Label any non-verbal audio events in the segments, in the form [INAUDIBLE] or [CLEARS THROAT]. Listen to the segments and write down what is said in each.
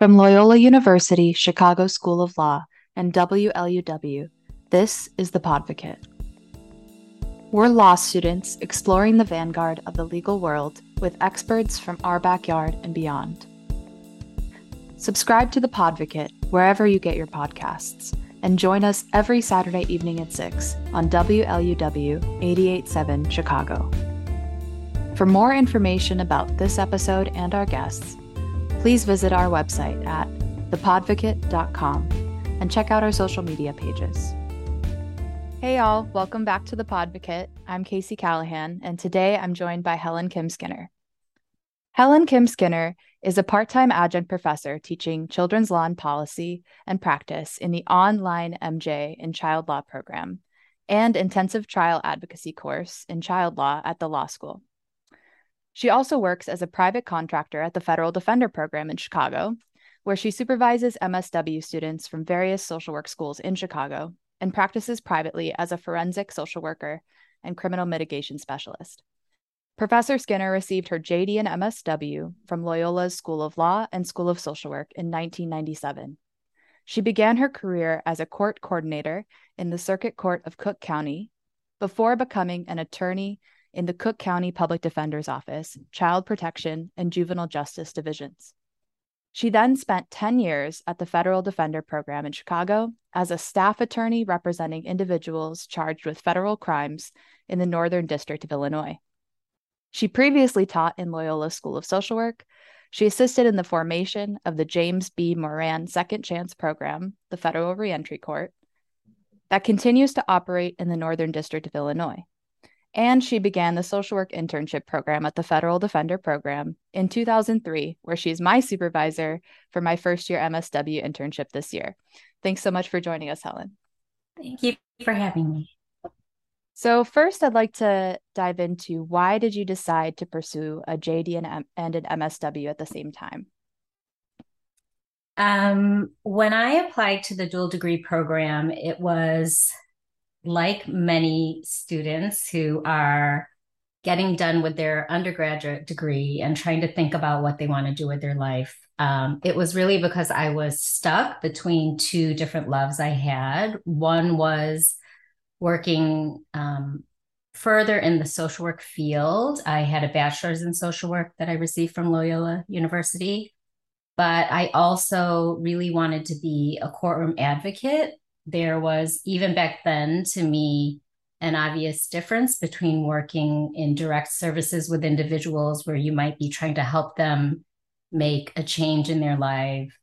From Loyola University Chicago School of Law and WLUW, this is The Podvocate. We're law students exploring the vanguard of the legal world with experts from our backyard and beyond. Subscribe to The Podvocate wherever you get your podcasts and join us every Saturday evening at 6 on WLUW 887 Chicago. For more information about this episode and our guests, please visit our website at thepodvocate.com and check out our social media pages. Hey, y'all, welcome back to the Podvocate. I'm Casey Callahan, and today I'm joined by Helen Kim Skinner. Helen Kim Skinner is a part time adjunct professor teaching children's law and policy and practice in the online MJ in Child Law program and intensive trial advocacy course in child law at the law school. She also works as a private contractor at the Federal Defender Program in Chicago, where she supervises MSW students from various social work schools in Chicago and practices privately as a forensic social worker and criminal mitigation specialist. Professor Skinner received her JD and MSW from Loyola's School of Law and School of Social Work in 1997. She began her career as a court coordinator in the Circuit Court of Cook County before becoming an attorney in the Cook County Public Defender's Office, Child Protection, and Juvenile Justice Divisions. She then spent 10 years at the Federal Defender Program in Chicago as a staff attorney representing individuals charged with federal crimes in the Northern District of Illinois. She previously taught in Loyola School of Social Work. She assisted in the formation of the James B. Moran Second Chance Program, the Federal Reentry Court, that continues to operate in the Northern District of Illinois and she began the social work internship program at the Federal Defender Program in 2003, where she's my supervisor for my first year MSW internship this year. Thanks so much for joining us, Helen. Thank you for having me. So, first, I'd like to dive into why did you decide to pursue a JD and, M- and an MSW at the same time? Um, when I applied to the dual degree program, it was like many students who are getting done with their undergraduate degree and trying to think about what they want to do with their life. Um, it was really because I was stuck between two different loves I had. One was working um, further in the social work field. I had a bachelor's in social work that I received from Loyola University, but I also really wanted to be a courtroom advocate there was even back then to me an obvious difference between working in direct services with individuals where you might be trying to help them make a change in their life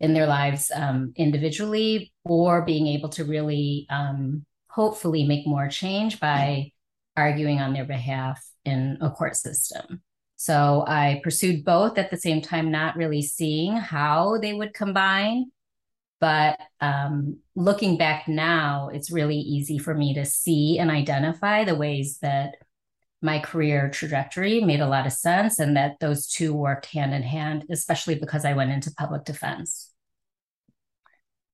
in their lives um, individually or being able to really um, hopefully make more change by arguing on their behalf in a court system. So i pursued both at the same time not really seeing how they would combine but um, looking back now, it's really easy for me to see and identify the ways that my career trajectory made a lot of sense and that those two worked hand in hand, especially because I went into public defense.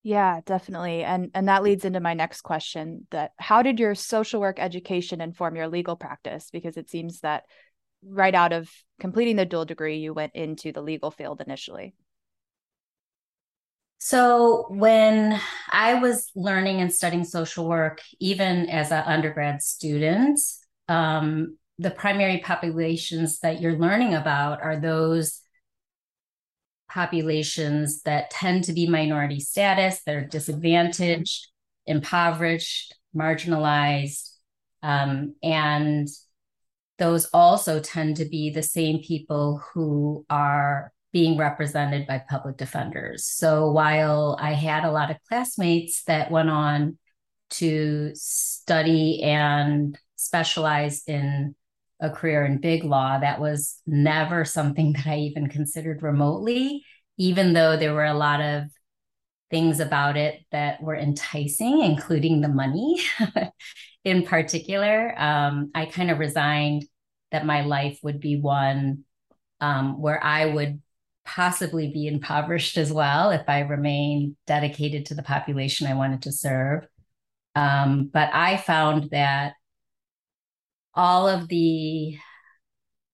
Yeah, definitely. And and that leads into my next question that how did your social work education inform your legal practice because it seems that right out of completing the dual degree you went into the legal field initially. So, when I was learning and studying social work, even as an undergrad student, um, the primary populations that you're learning about are those populations that tend to be minority status, they're disadvantaged, impoverished, marginalized, um, and those also tend to be the same people who are being represented by public defenders. So while I had a lot of classmates that went on to study and specialize in a career in big law, that was never something [LAUGHS] that I even considered remotely, even though there were a lot of things about it that were enticing, including the money [LAUGHS] in particular. Um, I kind of resigned that my life would be one um, where I would possibly be impoverished as well if I remain dedicated to the population I wanted to serve. Um, but I found that all of the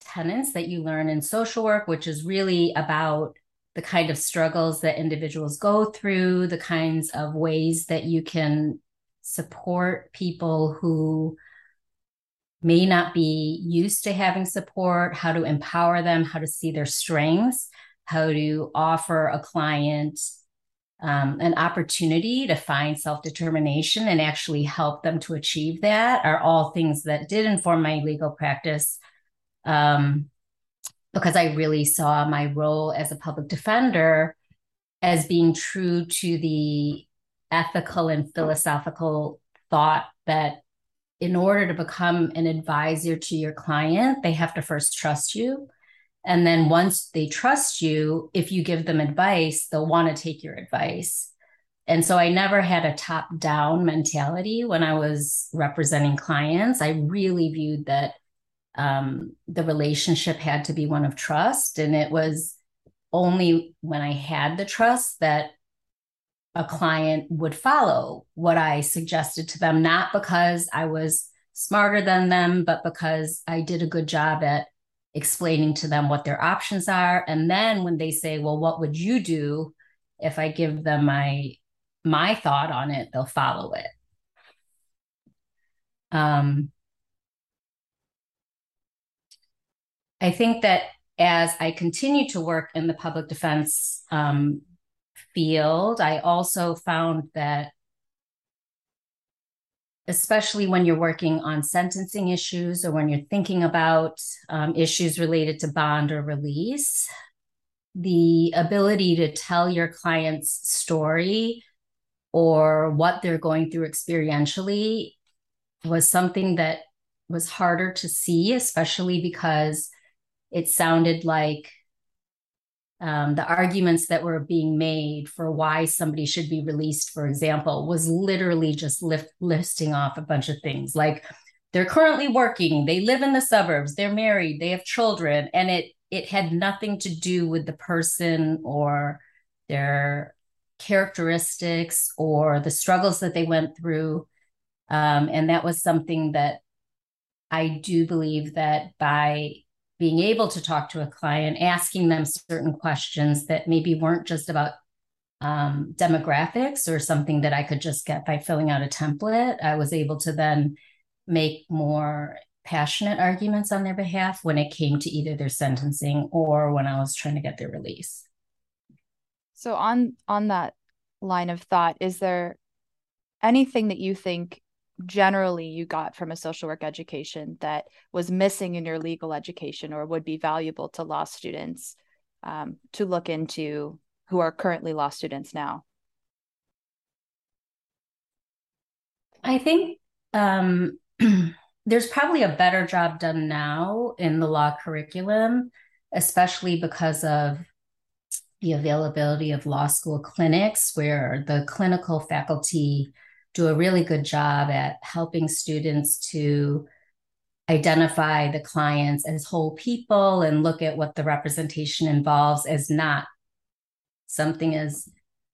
tenets that you learn in social work, which is really about the kind of struggles that individuals go through, the kinds of ways that you can support people who may not be used to having support, how to empower them, how to see their strengths, how to offer a client um, an opportunity to find self determination and actually help them to achieve that are all things that did inform my legal practice. Um, because I really saw my role as a public defender as being true to the ethical and philosophical thought that in order to become an advisor to your client, they have to first trust you. And then once they trust you, if you give them advice, they'll want to take your advice. And so I never had a top down mentality when I was representing clients. I really viewed that um, the relationship had to be one of trust. And it was only when I had the trust that a client would follow what I suggested to them, not because I was smarter than them, but because I did a good job at explaining to them what their options are. And then when they say, well, what would you do if I give them my my thought on it, they'll follow it. Um, I think that as I continue to work in the public defense um, field, I also found that, especially when you're working on sentencing issues or when you're thinking about um, issues related to bond or release, the ability to tell your client's story or what they're going through experientially was something that was harder to see, especially because it sounded like um, the arguments that were being made for why somebody should be released, for example, was literally just lift, listing off a bunch of things like they're currently working, they live in the suburbs, they're married, they have children, and it it had nothing to do with the person or their characteristics or the struggles that they went through. Um, and that was something that I do believe that by being able to talk to a client, asking them certain questions that maybe weren't just about um, demographics or something that I could just get by filling out a template. I was able to then make more passionate arguments on their behalf when it came to either their sentencing or when I was trying to get their release. So on on that line of thought, is there anything that you think generally you got from a social work education that was missing in your legal education or would be valuable to law students um, to look into who are currently law students now? I think um, [CLEARS THROAT] there's probably a better job done now in the law curriculum, especially because of the availability of law school clinics where the clinical faculty do a really good job at helping students to identify the clients as whole people and look at what the representation involves as not something as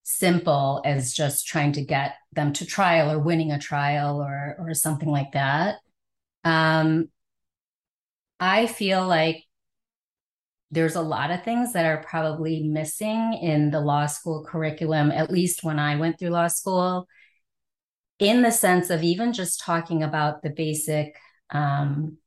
simple as just trying to get them to trial or winning a trial or or something like that. Um, I feel like there's a lot of things that are probably missing in the law school curriculum, at least when I went through law school in the sense of even just talking about the basic um,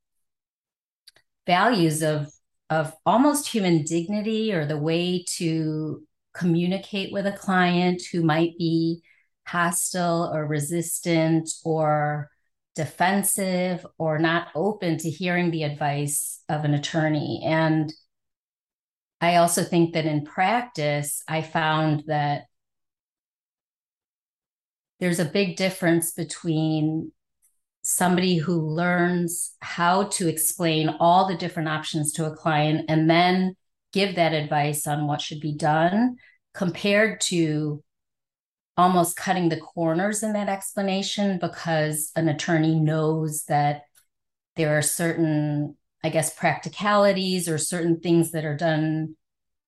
values of of almost human dignity or the way to communicate with a client who might be hostile or resistant or defensive or not open to hearing the advice of an attorney. And i also think that in practice i found that there's a big difference between somebody who learns how to explain all the different options to a client and then give that advice on what should be done compared to almost cutting the corners in that explanation because an attorney knows that there are certain i guess practicalities or certain things that are done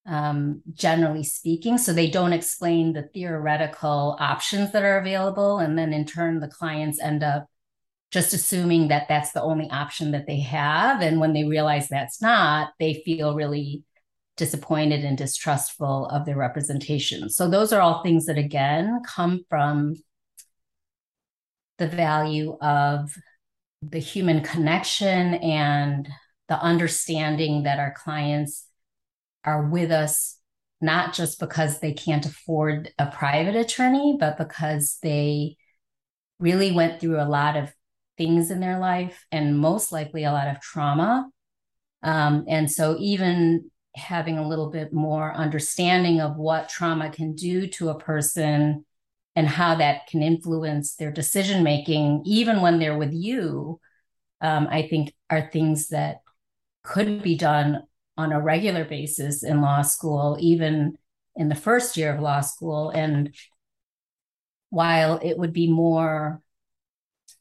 um, generally speaking. So they don't explain the theoretical options that are available. And then in turn, the clients end up just assuming that that's the only option that they have. And when they realize that's not, they feel really disappointed and distrustful of their representation. So those are all things that again come from the value of the human connection and the understanding that our clients are with us not just because they can't afford a private attorney, but because they really went through a lot of things in their life and most likely a lot of trauma. Um, and so, even having a little bit more understanding of what trauma can do to a person and how that can influence their decision making, even when they're with you, um, I think are things that could be done on a regular basis in law school, even in the first year of law school. And while it would be more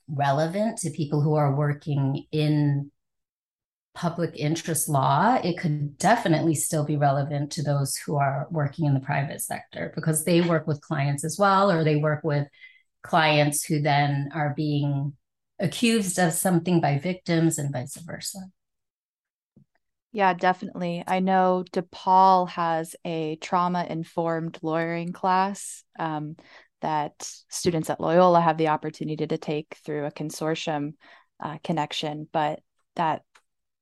relevant to people who are working in public interest law, it could definitely still be relevant to those who are working in the private sector because they work with clients as well, or they work with clients who then are being accused of something by victims and vice versa. Yeah, definitely. I know DePaul has a trauma informed lawyering class um, that students at Loyola have the opportunity to take through a consortium uh, connection. But that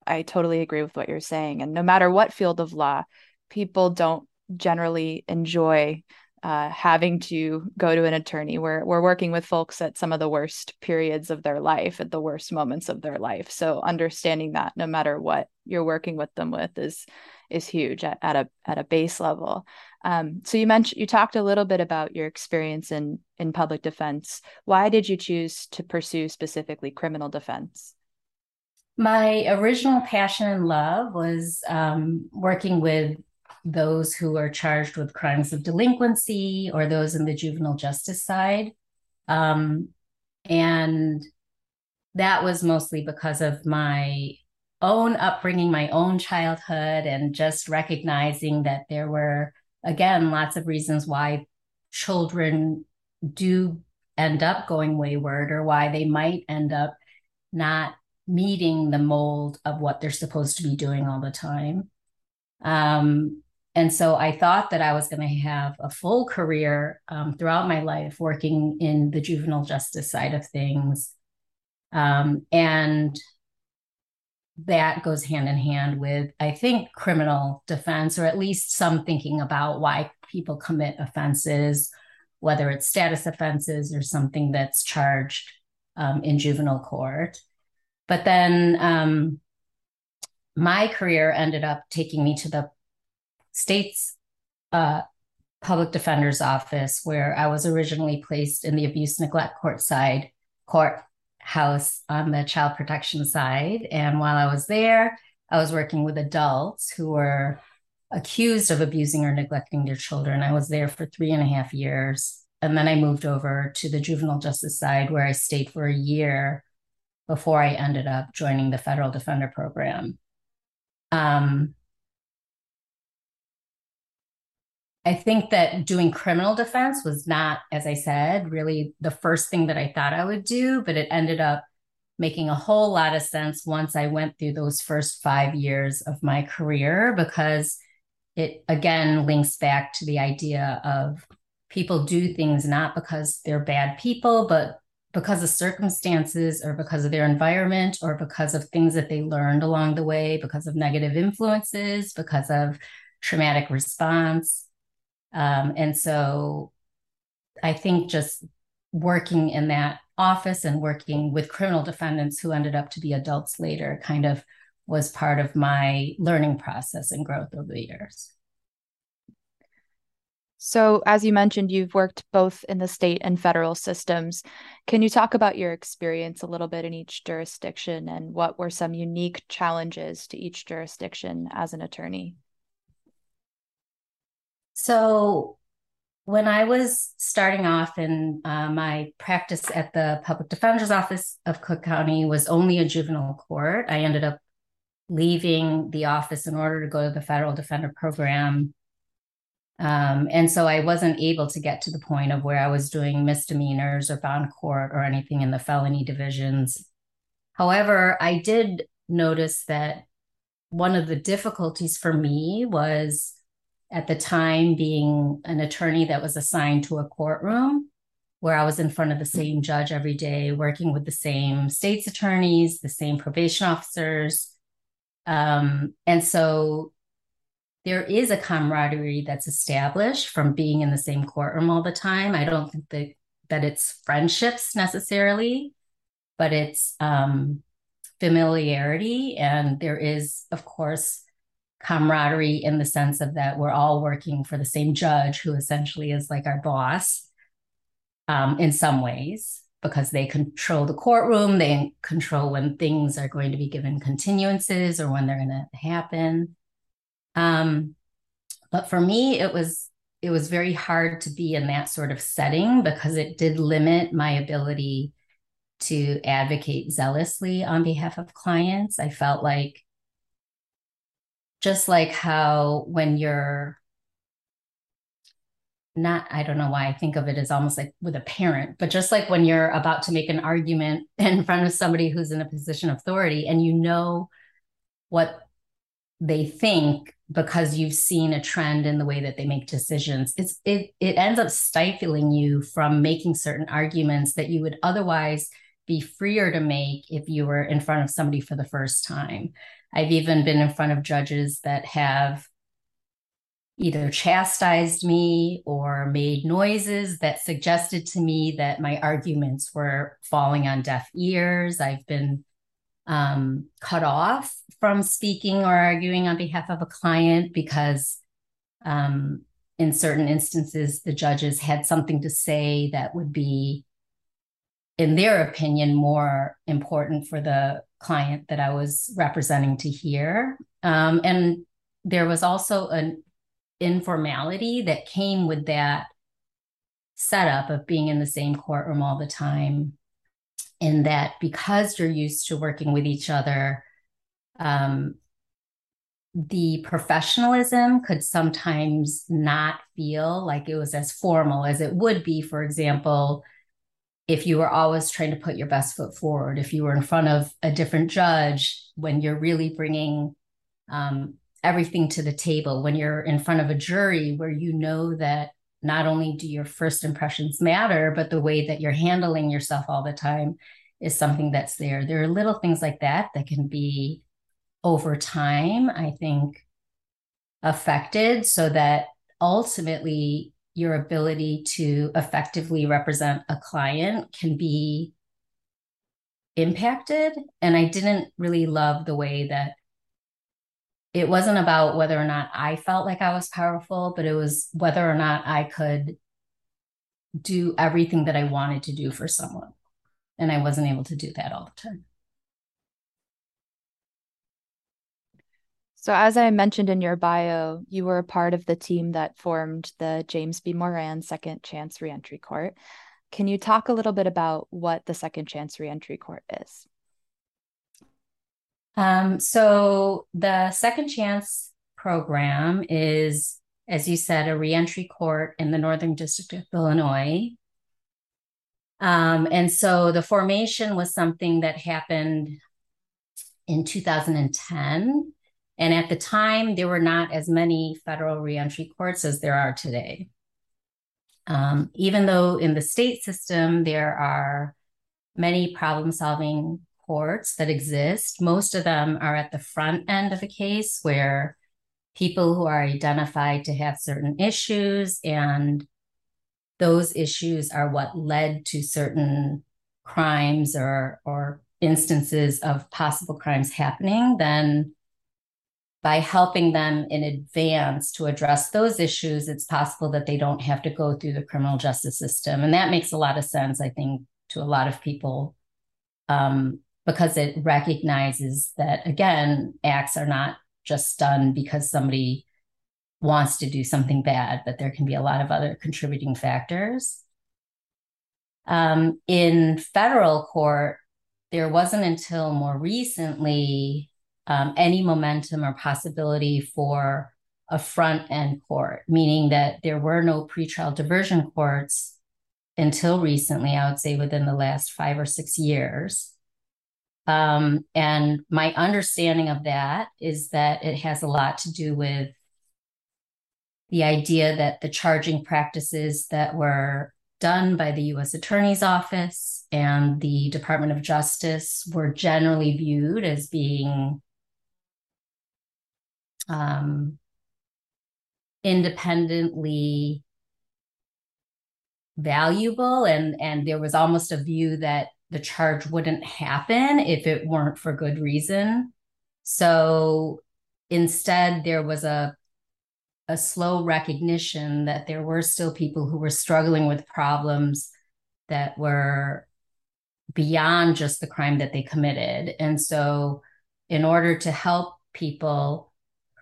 I totally agree with what you're saying. And no matter what field of law, people don't generally enjoy uh, having to go to an attorney. We're we're working with folks at some of the worst periods of their life, at the worst moments of their life. So understanding that, no matter what you're working with them with, is is huge at, at a at a base level. Um, so you mentioned you talked a little bit about your experience in in public defense. Why did you choose to pursue specifically criminal defense? My original passion and love was um, working with those who are charged with crimes of delinquency or those in the juvenile justice side. Um, and that was mostly because of my own upbringing, my own childhood, and just recognizing that there were, again, lots of reasons why children do end up going wayward or why they might end up not meeting the mold of what they're supposed to be doing all the time. Um, and so I thought that I was going to have a full career um, throughout my life working in the juvenile justice side of things. Um, and that goes hand in hand with, I think, criminal defense, or at least some thinking about why people commit offenses, whether it's status offenses or something that's charged um, in juvenile court. But then um, my career ended up taking me to the state's uh, public defender's office, where I was originally placed in the abuse neglect court side courthouse on the child protection side. And while I was there, I was working with adults who were accused of abusing or neglecting their children. I was there for three and a half years. And then I moved over to the juvenile justice side, where I stayed for a year before I ended up joining the federal defender program. Um, I think that doing criminal defense was not, as I said, really the first thing that I thought I would do, but it ended up making a whole lot of sense once I went through those first five years of my career because it again links back to the idea of people do things not because they're bad people, but because of circumstances or because of their environment or because of things that they learned along the way, because of negative influences, because of traumatic response. Um, and so I think just working in that office and working with criminal defendants who ended up to be adults later kind of was part of my learning process and growth over the years. So, as you mentioned, you've worked both in the state and federal systems. Can you talk about your experience a little bit in each jurisdiction and what were some unique challenges to each jurisdiction as an attorney? So, when I was starting off in uh, my practice at the public defender's office of Cook County was only a juvenile court. I ended up leaving the office in order to go to the federal defender program um, and so I wasn't able to get to the point of where I was doing misdemeanors or bond court or anything in the felony divisions. However, I did notice that one of the difficulties for me was at the time being an attorney that was assigned to a courtroom where I was in front of the same judge every day, working with the same state's attorneys, the same probation officers. Um, and so there is a camaraderie that's established from being in the same courtroom all the time. I don't think that that it's friendships necessarily, but it's um, familiarity, and there is, of course, camaraderie in the sense of that we're all working for the same judge, who essentially is like our boss um, in some ways because they control the courtroom, they control when things are going to be given continuances or when they're going to happen. Um, but for me, it was it was very hard to be in that sort of setting because it did limit my ability to advocate zealously on behalf of clients. I felt like just like how when you're not i don't know why i think of it as almost like with a parent but just like when you're about to make an argument [LAUGHS] in front of somebody who's in a position of authority and you know what they think because you've seen a trend in the way that they make decisions it's it it ends up stifling you from making certain arguments that you would otherwise be freer to make if you were in front of somebody for the first time i've even been in front of judges that have either chastised me or made noises that suggested to me that my arguments were falling on deaf ears. I've been um, cut off from speaking or arguing on behalf of a client because, um, in certain instances, the judges had something to say that would be, in their opinion, more important for the client that I was representing to hear. Um, and there was also an informality that came with that setup of being in the same courtroom all the time. In that, because you're used to working with each other, um, the professionalism could sometimes not feel like it was as formal as it would be, for example, if you were always trying to put your best foot forward, if you were in front of a different judge when you're really bringing um, everything to the table when you're in front of a jury where you know that not only do your first impressions matter, but the way that you're handling yourself all the time is something that's there. There are little things like that that can be over time, I think, affected so that ultimately your ability to effectively represent a client can be impacted. And I didn't really love the way that it wasn't about whether or not I felt like I was powerful, but it was whether or not I could do everything that I wanted to do for someone. And I wasn't able to do that all the time. So, as I mentioned in your bio, you were a part of the team that formed the James B. Moran Second Chance Reentry Court. Can you talk a little bit about what the Second Chance Reentry Court is? Um, so the Second Chance program is, as you said, a reentry court in the Northern District of Illinois. Um, and so the formation was something that happened in 2010. And at the time, there were not as many federal reentry courts as there are today. Um, even though in the state system, there are many problem solving courts that exist. Most of them are at the front end of a case where people who are identified to have certain issues and those issues are what led to certain crimes or or instances of possible crimes happening then by helping them in advance to address those issues it's possible that they don't have to go through the criminal justice system. And that makes a lot of sense i think to a lot of people um, because it recognizes that again acts are not just done because somebody wants to do something bad but there can be a lot of other contributing factors. Um, in federal court there wasn't until more recently um, any momentum or possibility for a front end court meaning that there were no pretrial diversion courts until recently i would say within the last five or six years. Um, and my understanding of that is that it has a lot to do with the idea that the charging practices that were done by the US Attorney's Office and the Department of Justice were generally viewed as being um, independently valuable and and there was almost a view that the charge wouldn't happen if it weren't for good reason so instead there was a a slow recognition that there were still people who were struggling with problems that were beyond just the crime that they committed. And so, in order to help people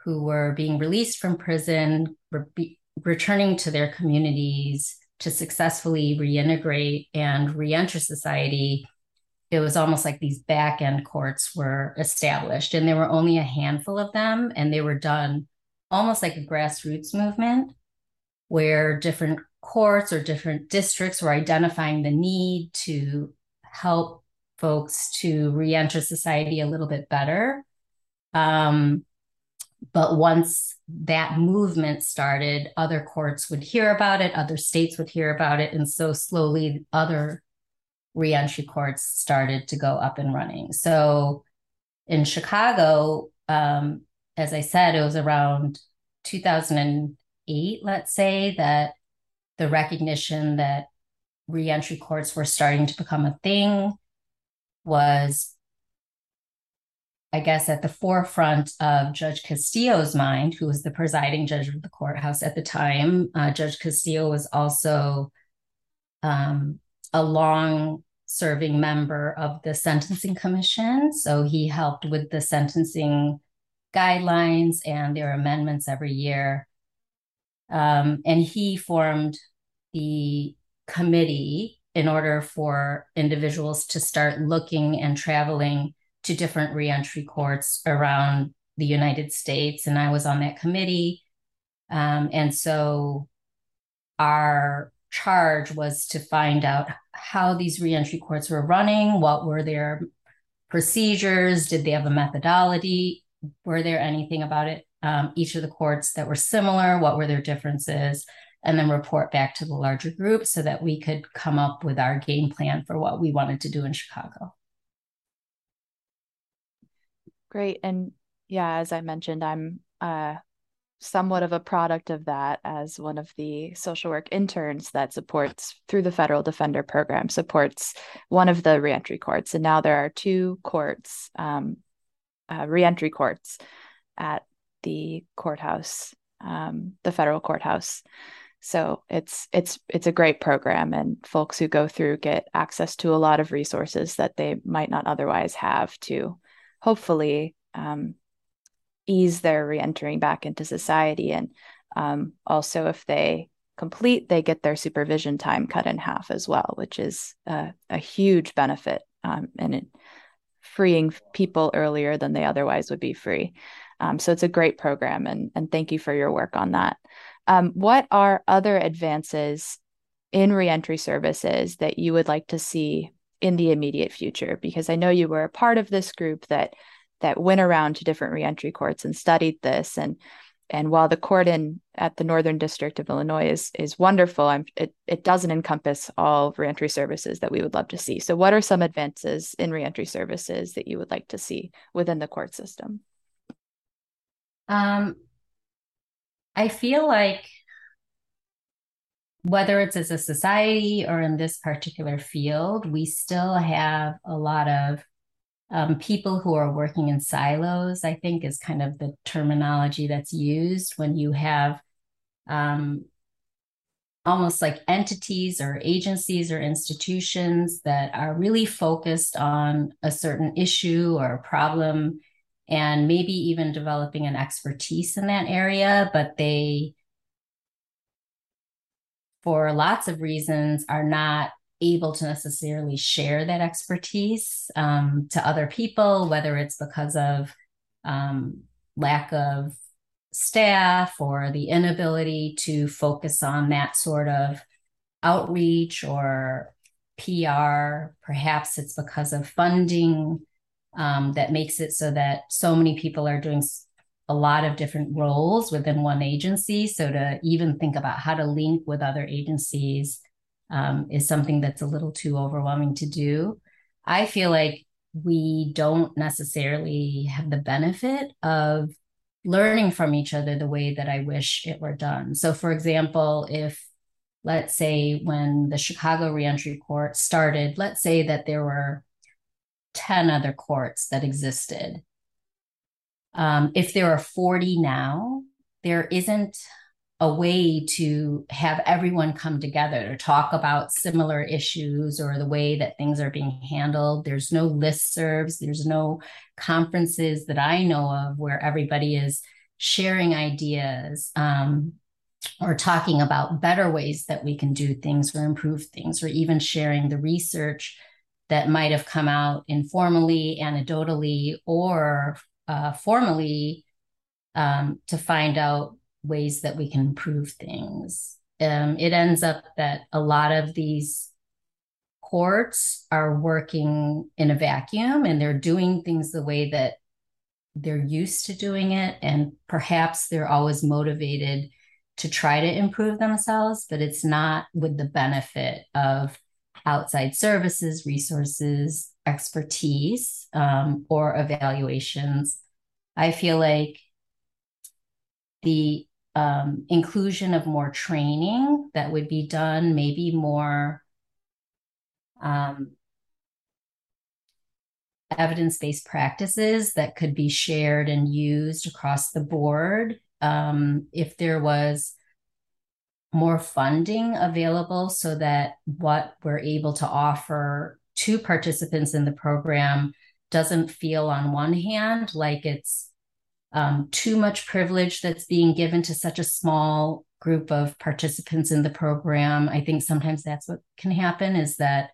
who were being released from prison, re- returning to their communities to successfully reintegrate and reenter society, it was almost like these back end courts were established. And there were only a handful of them, and they were done almost like a grassroots movement where different courts or different districts were identifying the need to help folks to reenter society a little bit better. Um, but once that movement started, other courts would hear about it, other states would hear about it. And so slowly, other reentry courts started to go up and running. So in Chicago, um, as I said, it was around 2008, let's say, that the recognition that reentry courts were starting to become a thing was, I guess, at the forefront of Judge Castillo's mind, who was the presiding judge of the courthouse at the time. Uh, judge Castillo was also um, a long serving member of the Sentencing Commission. So he helped with the sentencing guidelines and their amendments every year. Um, and he formed the committee in order for individuals to start looking and traveling to different reentry courts around the United States. And I was on that committee. Um, and so our charge was to find out how these reentry courts were running, what were their procedures, did they have a methodology, were there anything about it, um, each of the courts that were similar? What were their differences? And then report back to the larger group so that we could come up with our game plan for what we wanted to do in Chicago. Great. And yeah, as I mentioned, I'm uh, somewhat of a product of that as one of the social work interns that supports through the federal defender program supports one of the reentry courts and now there are two courts um, uh, reentry courts at the courthouse, um, the federal courthouse. So it's it's it's a great program, and folks who go through get access to a lot of resources that they might not otherwise have to hopefully um, ease their reentering back into society. And um, also, if they complete, they get their supervision time cut in half as well, which is a, huge benefit. Um, and freeing people earlier than they otherwise would be free. Um, so it's a great program, and and thank you for your work on that. Um, what are other advances in reentry services that you would like to see in the immediate future? Because I know you were a part of this group that that went around to different reentry courts and studied this and and while the court in at the Northern District of Illinois is is wonderful, I'm, it it doesn't encompass all reentry services that we would love to see. So, what are some advances in reentry services that you would like to see within the court system? Um, I feel like whether it's as a society or in this particular field, we still have a lot of um, people who are working in silos, I think, is kind of the terminology that's used when you have um, almost like entities or agencies or institutions that are really focused on a certain issue or a problem and maybe even developing an expertise in that area, but they, for lots of reasons, are not able to necessarily share that expertise um, to other people, whether it's because of um, lack of staff or the inability to focus on that sort of outreach or PR. Perhaps it's because of funding um, that makes it so that so many people are doing a lot of different roles within one agency. So to even think about how to link with other agencies um, is something that's a little too overwhelming to do. I feel like we don't necessarily have the benefit of learning from each other the way that I wish it were done. So, for example, if let's say when the Chicago Reentry Court started, let's say that there were 10 other courts that existed. Um, if there are 40 now, there isn't a way to have everyone come together to talk about similar issues or the way that things are being handled. There's no listservs, there's no conferences that I know of where everybody is sharing ideas um, or talking about better ways that we can do things or improve things, or even sharing the research that might have come out informally, anecdotally, or uh, formally um, to find out ways that we can improve things. Um, it ends up that a lot of these courts are working in a vacuum and they're doing things the way that they're used to doing it. And perhaps they're always motivated to try to improve themselves, but it's not with the benefit of outside services, resources, expertise, um, or evaluations. I feel like the um, inclusion of more training that would be done, maybe more um, evidence based practices that could be shared and used across the board. Um, if there was more funding available so that what we're able to offer to participants in the program doesn't feel, on one hand, like it's um, too much privilege that's being given to such a small group of participants in the program. I think sometimes that's what can happen is that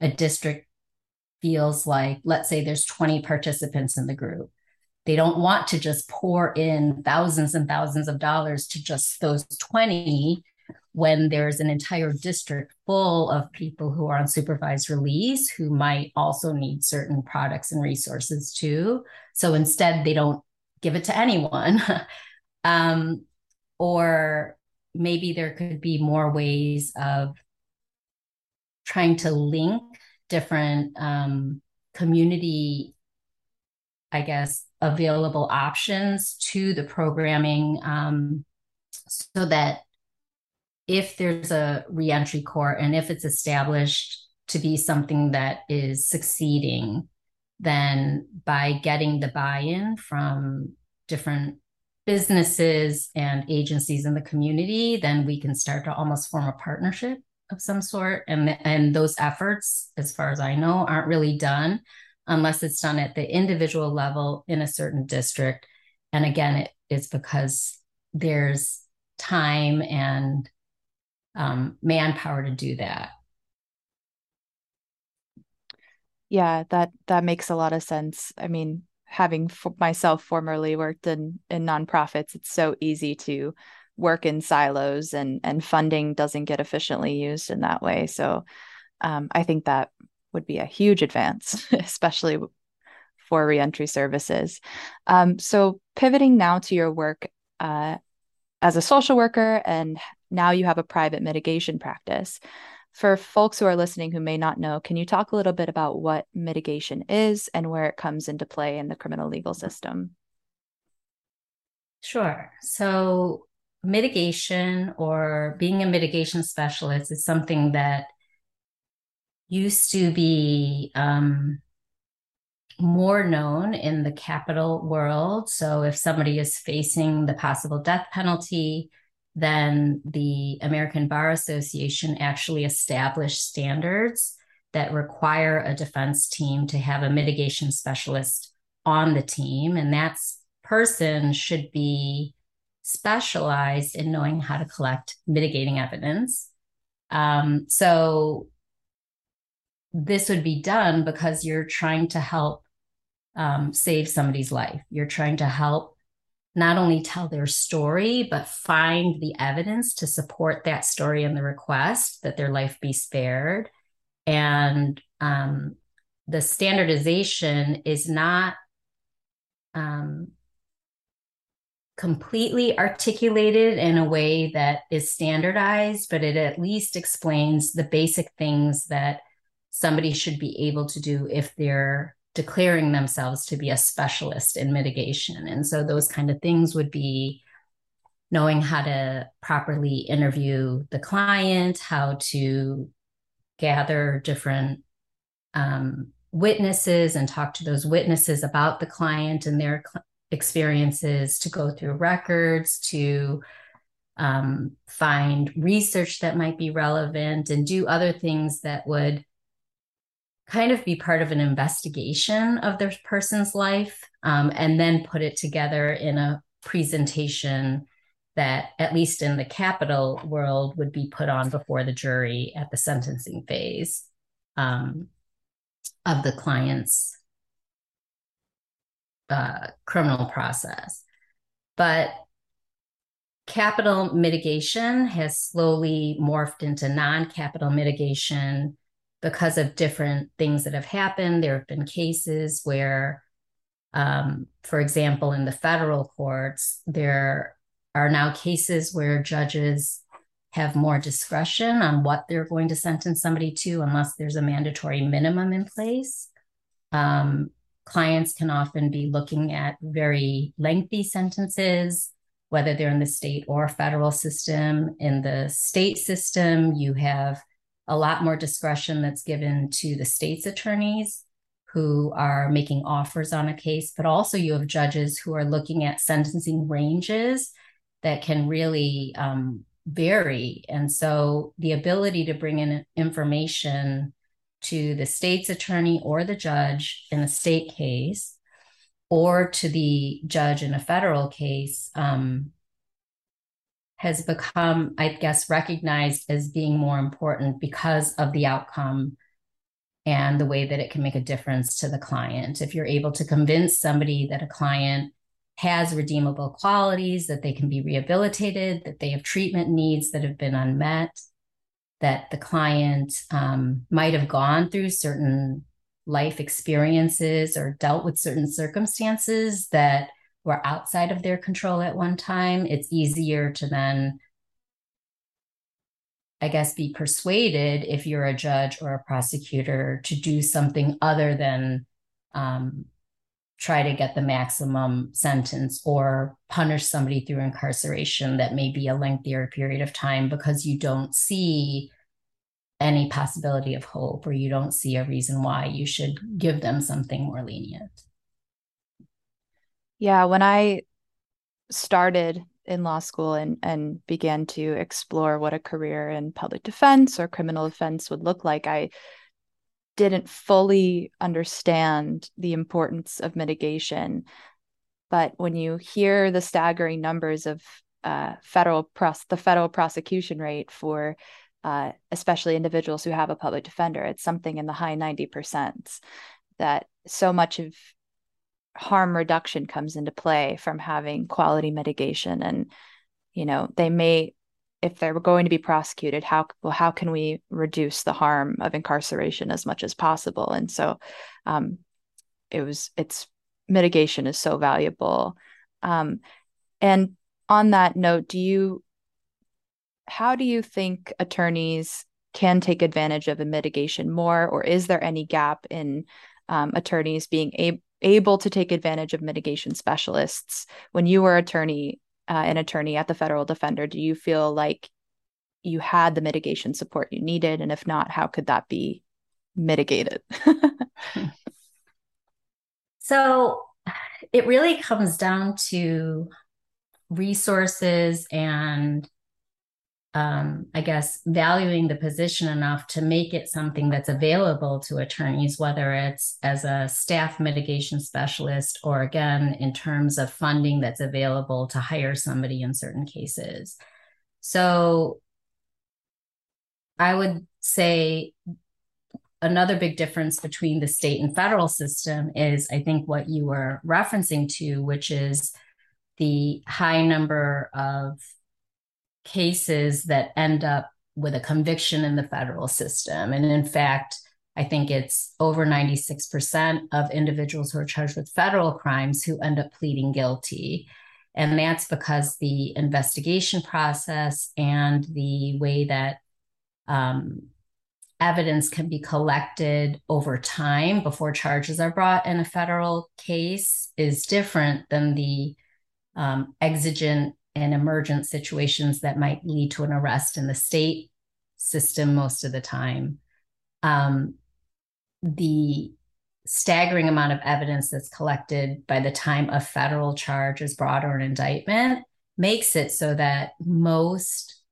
a district feels like, let's say there's 20 participants in the group. They don't want to just pour in thousands and thousands of dollars to just those 20 when there's an entire district full of people who are on supervised release who might also need certain products and resources too. So instead, they don't give it to anyone. [LAUGHS] um, or maybe there could be more ways of trying to link different um, community, I guess, available options to the programming um, so that if there's a reentry court and if it's established to be something that is succeeding, then by getting the buy-in from different businesses and agencies in the community, then we can start to almost form a partnership of some sort. And, and those efforts, as far as I know, aren't really done unless it's done at the individual level in a certain district. And again, it, it's because there's time and um, manpower to do that. Yeah, that that makes a lot of sense. I mean, having myself formerly worked in in nonprofits, it's so easy to work in silos, and and funding doesn't get efficiently used in that way. So, um, I think that would be a huge advance, [LAUGHS] especially for reentry services. Um, so, pivoting now to your work uh, as a social worker, and now you have a private mitigation practice. For folks who are listening who may not know, can you talk a little bit about what mitigation is and where it comes into play in the criminal legal system? Sure. So, mitigation or being a mitigation specialist is something that used to be um, more known in the capital world. So, if somebody is facing the possible death penalty, then the American Bar Association actually established standards that require a defense team to have a mitigation specialist on the team. And that person should be specialized in knowing how to collect mitigating evidence. Um, so this would be done because you're trying to help um, save somebody's life. You're trying to help not only tell their story, but find the evidence to support that story and the request that their life be spared. And um, the standardization is not um, completely articulated in a way that is standardized, but it at least explains the basic things that somebody should be able to do if they're declaring themselves to be a specialist in mitigation. And so those kind of things would be knowing how to properly interview the client, how to gather different um, witnesses and talk to those witnesses about the client and their cl- experiences, to go through records, to um, find research that might be relevant, and do other things that would kind of be part of an investigation of their person's life um, and then put it together in a presentation that at least in the capital world would be put on before the jury at the sentencing phase um, of the client's uh, criminal process. But capital mitigation has slowly morphed into non-capital mitigation because of different things that have happened. There have been cases where, um, for example, in the federal courts, there are now cases where judges have more discretion on what they're going to sentence somebody to, unless there's a mandatory minimum in place. Um, clients can often be looking at very lengthy sentences, whether they're in the state or federal system. In the state system, you have a lot more discretion that's given to the state's attorneys who are making offers on a case, but also you have judges who are looking at sentencing ranges that can really um, vary. And so the ability to bring in information to the state's attorney or the judge in a state case or to the judge in a federal case um, has become, I guess, recognized as being more important because of the outcome and the way that it can make a difference to the client. If you're able to convince somebody that a client has redeemable qualities, that they can be rehabilitated, that they have treatment needs that have been unmet, that the client um, might have gone through certain life experiences or dealt with certain circumstances that were outside of their control at one time, it's easier to then, I guess, be persuaded if you're a judge or a prosecutor to do something other than um, try to get the maximum sentence or punish somebody through incarceration that may be a lengthier period of time because you don't see any possibility of hope or you don't see a reason why you should give them something more lenient. Yeah, when I started in law school and and began to explore what a career in public defense or criminal defense would look like, I didn't fully understand the importance of mitigation. But when you hear the staggering numbers of uh, federal pros- the federal prosecution rate for uh, especially individuals who have a public defender, it's something in the high 90%. That so much of harm reduction comes into play from having quality mitigation and you know they may if they're going to be prosecuted how well how can we reduce the harm of incarceration as much as possible? And so um, it was it's mitigation is so valuable. Um, and on that note do you how do you think attorneys can take advantage of a mitigation more or is there any gap in um, attorneys being able able to take advantage of mitigation specialists. When you were attorney uh, an attorney at the federal defender do you feel like you had the mitigation support you needed? And if not how could that be mitigated? [LAUGHS] So it really comes down to resources and um, I guess, valuing the position enough to make it something that's available to attorneys, whether it's as a staff mitigation specialist or again, in terms of funding that's available to hire somebody in certain cases. So I would say another big difference between the state and federal system is, I think, what you were referencing to, which is the high number of cases that end up with a conviction in the federal system. And in fact, I think it's over 96% of individuals who are charged with federal crimes who end up pleading guilty. And that's because the investigation process and the way that um, evidence can be collected over time before charges are brought in a federal case is different than the um, exigent and emergent situations that might lead to an arrest in the state system most of the time. Um, the staggering amount of evidence that's collected by the time a federal charge is brought or an indictment makes it so that most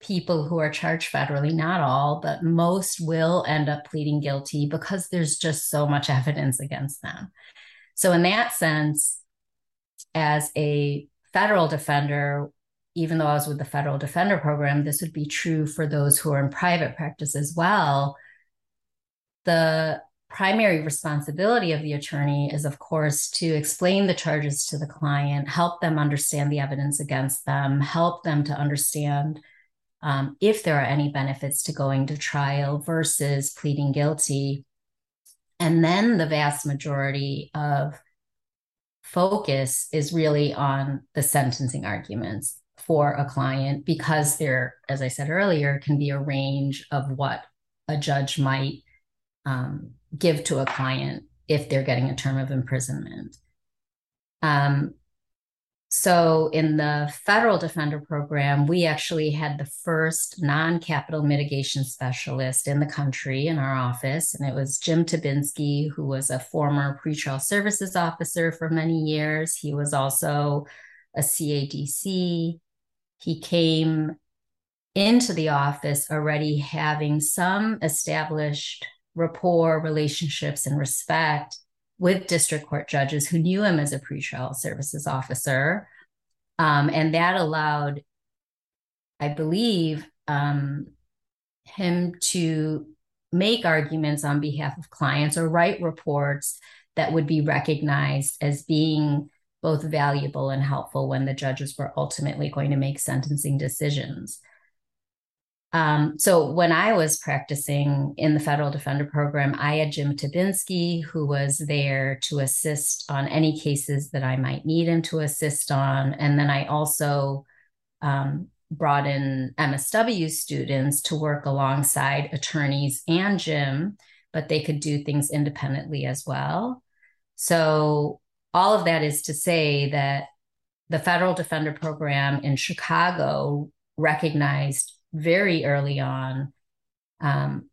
people who are charged federally, not all, but most will end up pleading guilty because there's just so much evidence against them. So, in that sense, as a federal defender, even though I was with the federal defender program, this would be true for those who are in private practice as well. The primary responsibility of the attorney is, of course, to explain the charges to the client, help them understand the evidence against them, help them to understand um, if there are any benefits to going to trial versus pleading guilty. And then the vast majority of focus is really on the sentencing arguments for a client because there, as I said earlier, can be a range of what a judge might um, give to a client if they're getting a term of imprisonment. Um, so, in the federal defender program, we actually had the first non capital mitigation specialist in the country in our office. And it was Jim Tabinski, who was a former pretrial services officer for many years. He was also a CADC. He came into the office already having some established rapport, relationships, and respect with district court judges who knew him as a pretrial services officer. Um, and that allowed, I believe, um, him to make arguments on behalf of clients or write reports that would be recognized as being both valuable and helpful when the judges were ultimately going to make sentencing decisions. Um, so when I was practicing in the federal defender program, I had Jim Tabinski, who was there to assist on any cases that I might need him to assist on. And then I also um, brought in MSW students to work alongside attorneys and Jim, but they could do things independently as well. So all of that is to say that the federal defender program in Chicago recognized very early on um,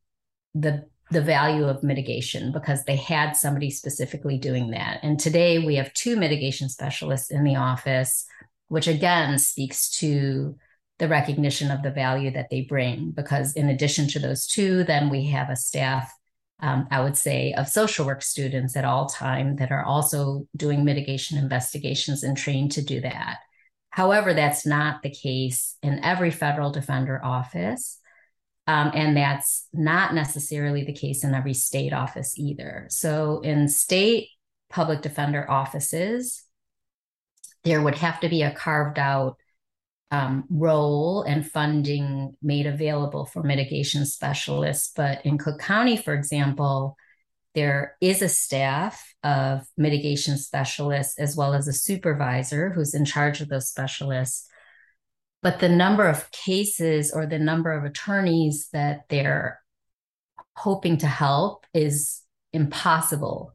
the the value of mitigation because they had somebody specifically doing that. And today we have two mitigation specialists in the office, which again speaks to the recognition of the value that they bring. Because in addition to those two, then we have a staff, um, I would say, of social work students at all time that are also doing mitigation investigations and trained to do that. However, that's not the case in every federal defender office. Um, and that's not necessarily the case in every state office either. So, in state public defender offices, there would have to be a carved out um, role and funding made available for mitigation specialists. But in Cook County, for example, there is a staff of mitigation specialists as well as a supervisor who's in charge of those specialists. But the number of cases or the number of attorneys that they're hoping to help is impossible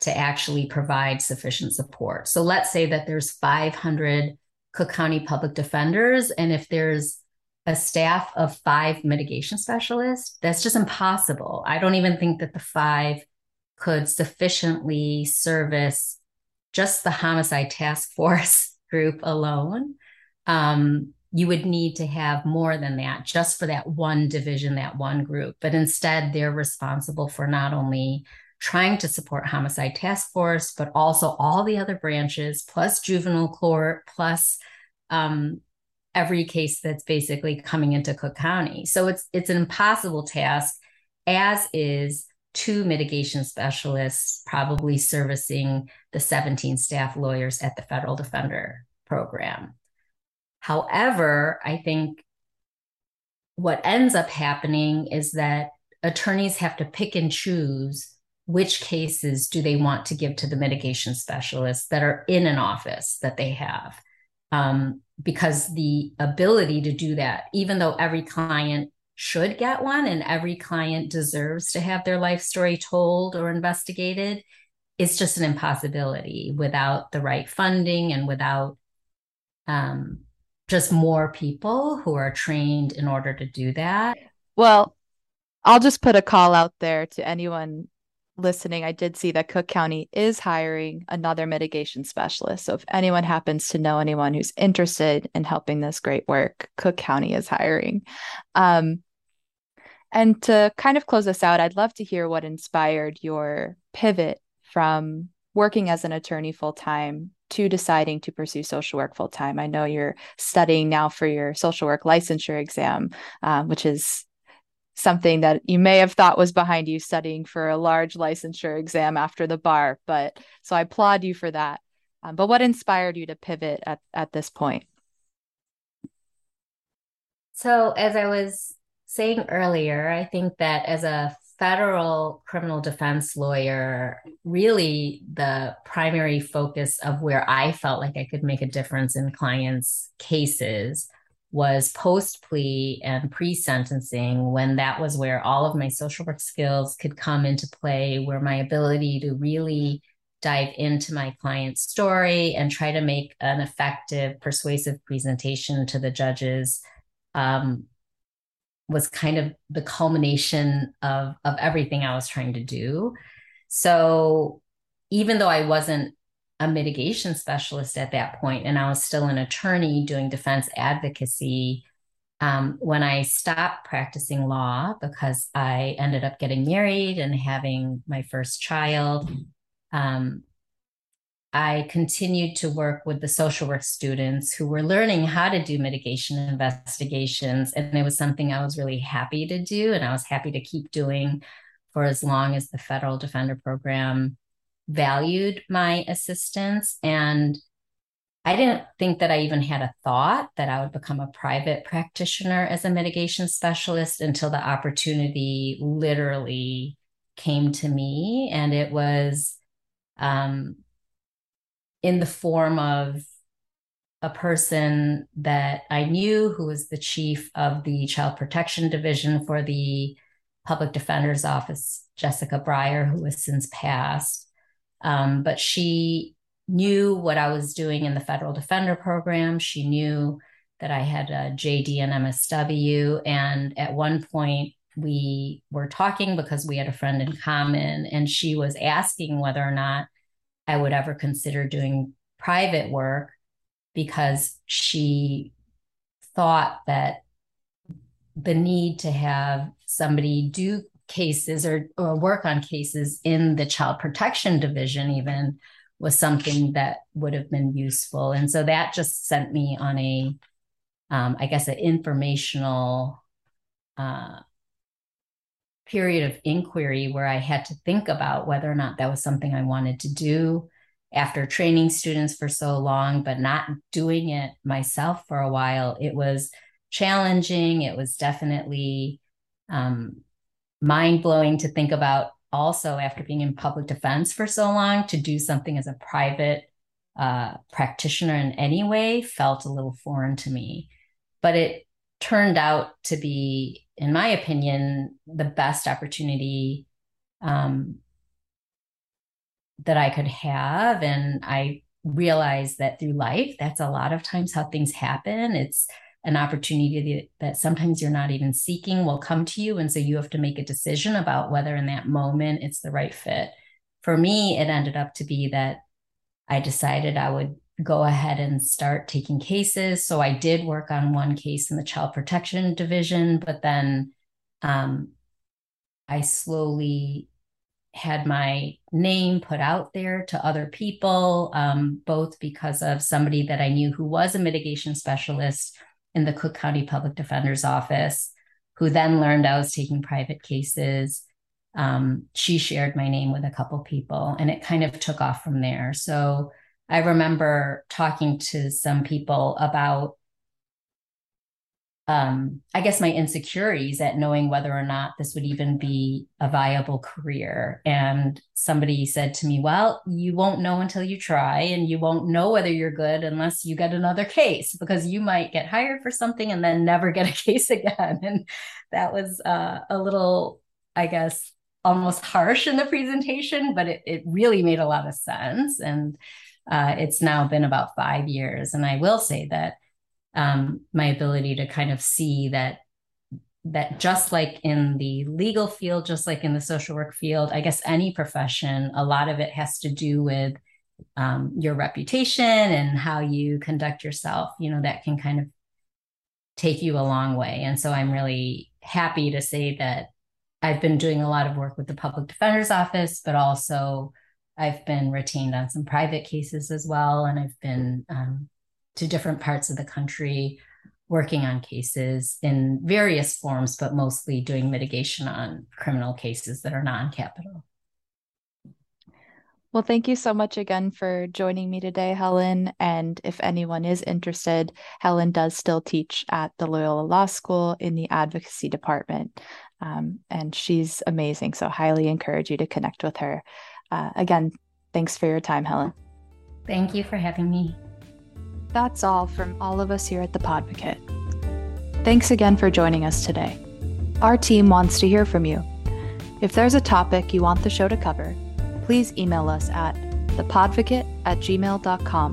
to actually provide sufficient support. So let's say that there's 500 Cook County public defenders, and if there's a staff of five mitigation specialists, that's just impossible. I don't even think that the five could sufficiently service just the homicide task [LAUGHS] force group alone, um, you would need to have more than that just for that one division, that one group. But instead, they're responsible for not only trying to support homicide task force, but also all the other branches, plus juvenile court, plus um, every case that's basically coming into Cook County. So it's it's an impossible task, as is two mitigation specialists probably servicing the 17 staff lawyers at the federal defender program. However, I think what ends up happening is that attorneys have to pick and choose which cases do they want to give to the mitigation specialists that are in an office that they have um, because the ability to do that even though every client should get one and every client deserves to have their life story told or investigated it's just an impossibility without the right funding and without um, just more people who are trained in order to do that. Well, I'll just put a call out there to anyone listening. I did see that Cook County is hiring another mitigation specialist. So if anyone happens to know anyone who's interested in helping this great work, Cook County is hiring. Um, and to kind of close us out, I'd love to hear what inspired your pivot from working as an attorney full time to deciding to pursue social work full time. I know you're studying now for your social work licensure exam, um, which is something that you may have thought was behind you studying for a large licensure exam after the bar. But so I applaud you for that. Um, but what inspired you to pivot at, at this point? So, as I was saying earlier, I think that as a federal criminal defense lawyer, really the primary focus of where I felt like I could make a difference in clients' cases was post plea and pre sentencing, when that was where all of my social work skills could come into play, where my ability to really dive into my client's story and try to make an effective, persuasive presentation to the judges um, was kind of the culmination of of everything I was trying to do. So even though I wasn't a mitigation specialist at that point and I was still an attorney doing defense advocacy, um, when I stopped practicing law because I ended up getting married and having my first child, um, I continued to work with the social work students who were learning how to do mitigation investigations. And it was something I was really happy to do. And I was happy to keep doing for as long as the federal defender program valued my assistance. And I didn't think that I even had a thought that I would become a private practitioner as a mitigation specialist until the opportunity literally came to me. And it was, um, in the form of a person that I knew who was the chief of the child protection division for the public defender's office, Jessica Breyer, who has since passed. Um, but she knew what I was doing in the federal defender program. She knew that I had a JD and MSW. And at one point, we were talking because we had a friend in common, and she was asking whether or not I would ever consider doing private work because she thought that the need to have somebody do cases or, or work on cases in the child protection division even was something that would have been useful. And so that just sent me on a um, I guess an informational uh, period of inquiry where I had to think about whether or not that was something I wanted to do after training students for so long, but not doing it myself for a while. It was challenging. It was definitely um, mind blowing to think about also after being in public defense for so long to do something as a private uh, practitioner in any way felt a little foreign to me. But it turned out to be in my opinion, the best opportunity um, that I could have. And I realized that through life, that's a lot of times how things happen. It's an opportunity that sometimes you're not even seeking will come to you. And so you have to make a decision about whether in that moment it's the right fit. For me, it ended up to be that I decided I would go ahead and start taking cases. So I did work on one case in the child protection division, but then um, I slowly had my name put out there to other people, um, both because of somebody that I knew who was a mitigation specialist in the Cook County Public Defender's Office, who then learned I was taking private cases. Um, she shared my name with a couple people, and it kind of took off from there. So I remember talking to some people about um, I guess my insecurities at knowing whether or not this would even be a viable career. And somebody said to me, Well, you won't know until you try, and you won't know whether you're good unless you get another case because you might get hired for something and then never get a [LAUGHS] case again. And that was uh, a little, I guess, almost harsh in the presentation, but it, it really made a lot of sense. And uh, it's now been about five years. And I will say that um, my ability to kind of see that that just like in the legal field just like in the social work field i guess any profession a lot of it has to do with um, your reputation and how you conduct yourself you know that can kind of take you a long way and so i'm really happy to say that i've been doing a lot of work with the public defender's office but also i've been retained on some private cases as well and i've been um, to different parts of the country working on cases in various forms, but mostly doing mitigation on criminal cases that are non capital. Well, thank you so much again for joining me today, Helen. And if anyone is interested, Helen does still teach at the Loyola Law School in the advocacy department. Um, and she's amazing. So, highly encourage you to connect with her. Uh, again, thanks for your time, Helen. Thank you for having me. That's all from all of us here at the Podvocate. Thanks again for joining us today. Our team wants to hear from you. If there's a topic you want the show to cover, please email us at thepodvocate at gmail.com.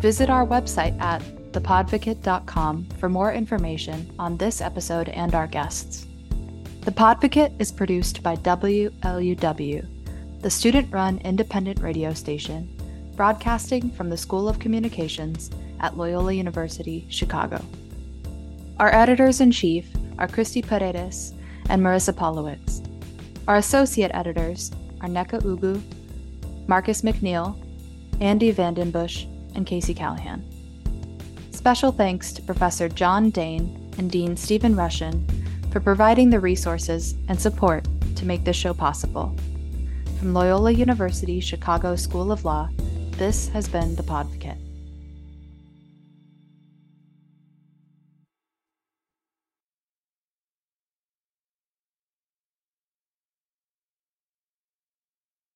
Visit our website at thepodvocate.com for more information on this episode and our guests. The Podvocate is produced by WLUW, the student run independent radio station broadcasting from the School of Communications at Loyola University, Chicago. Our editors in chief are Christy Paredes and Marissa Polowitz. Our associate editors are Neka Ugu, Marcus McNeil, Andy Vandenbush, and Casey Callahan. Special thanks to Professor John Dane and Dean Stephen Russian for providing the resources and support to make this show possible. From Loyola University Chicago School of Law, this has been The Podvocate.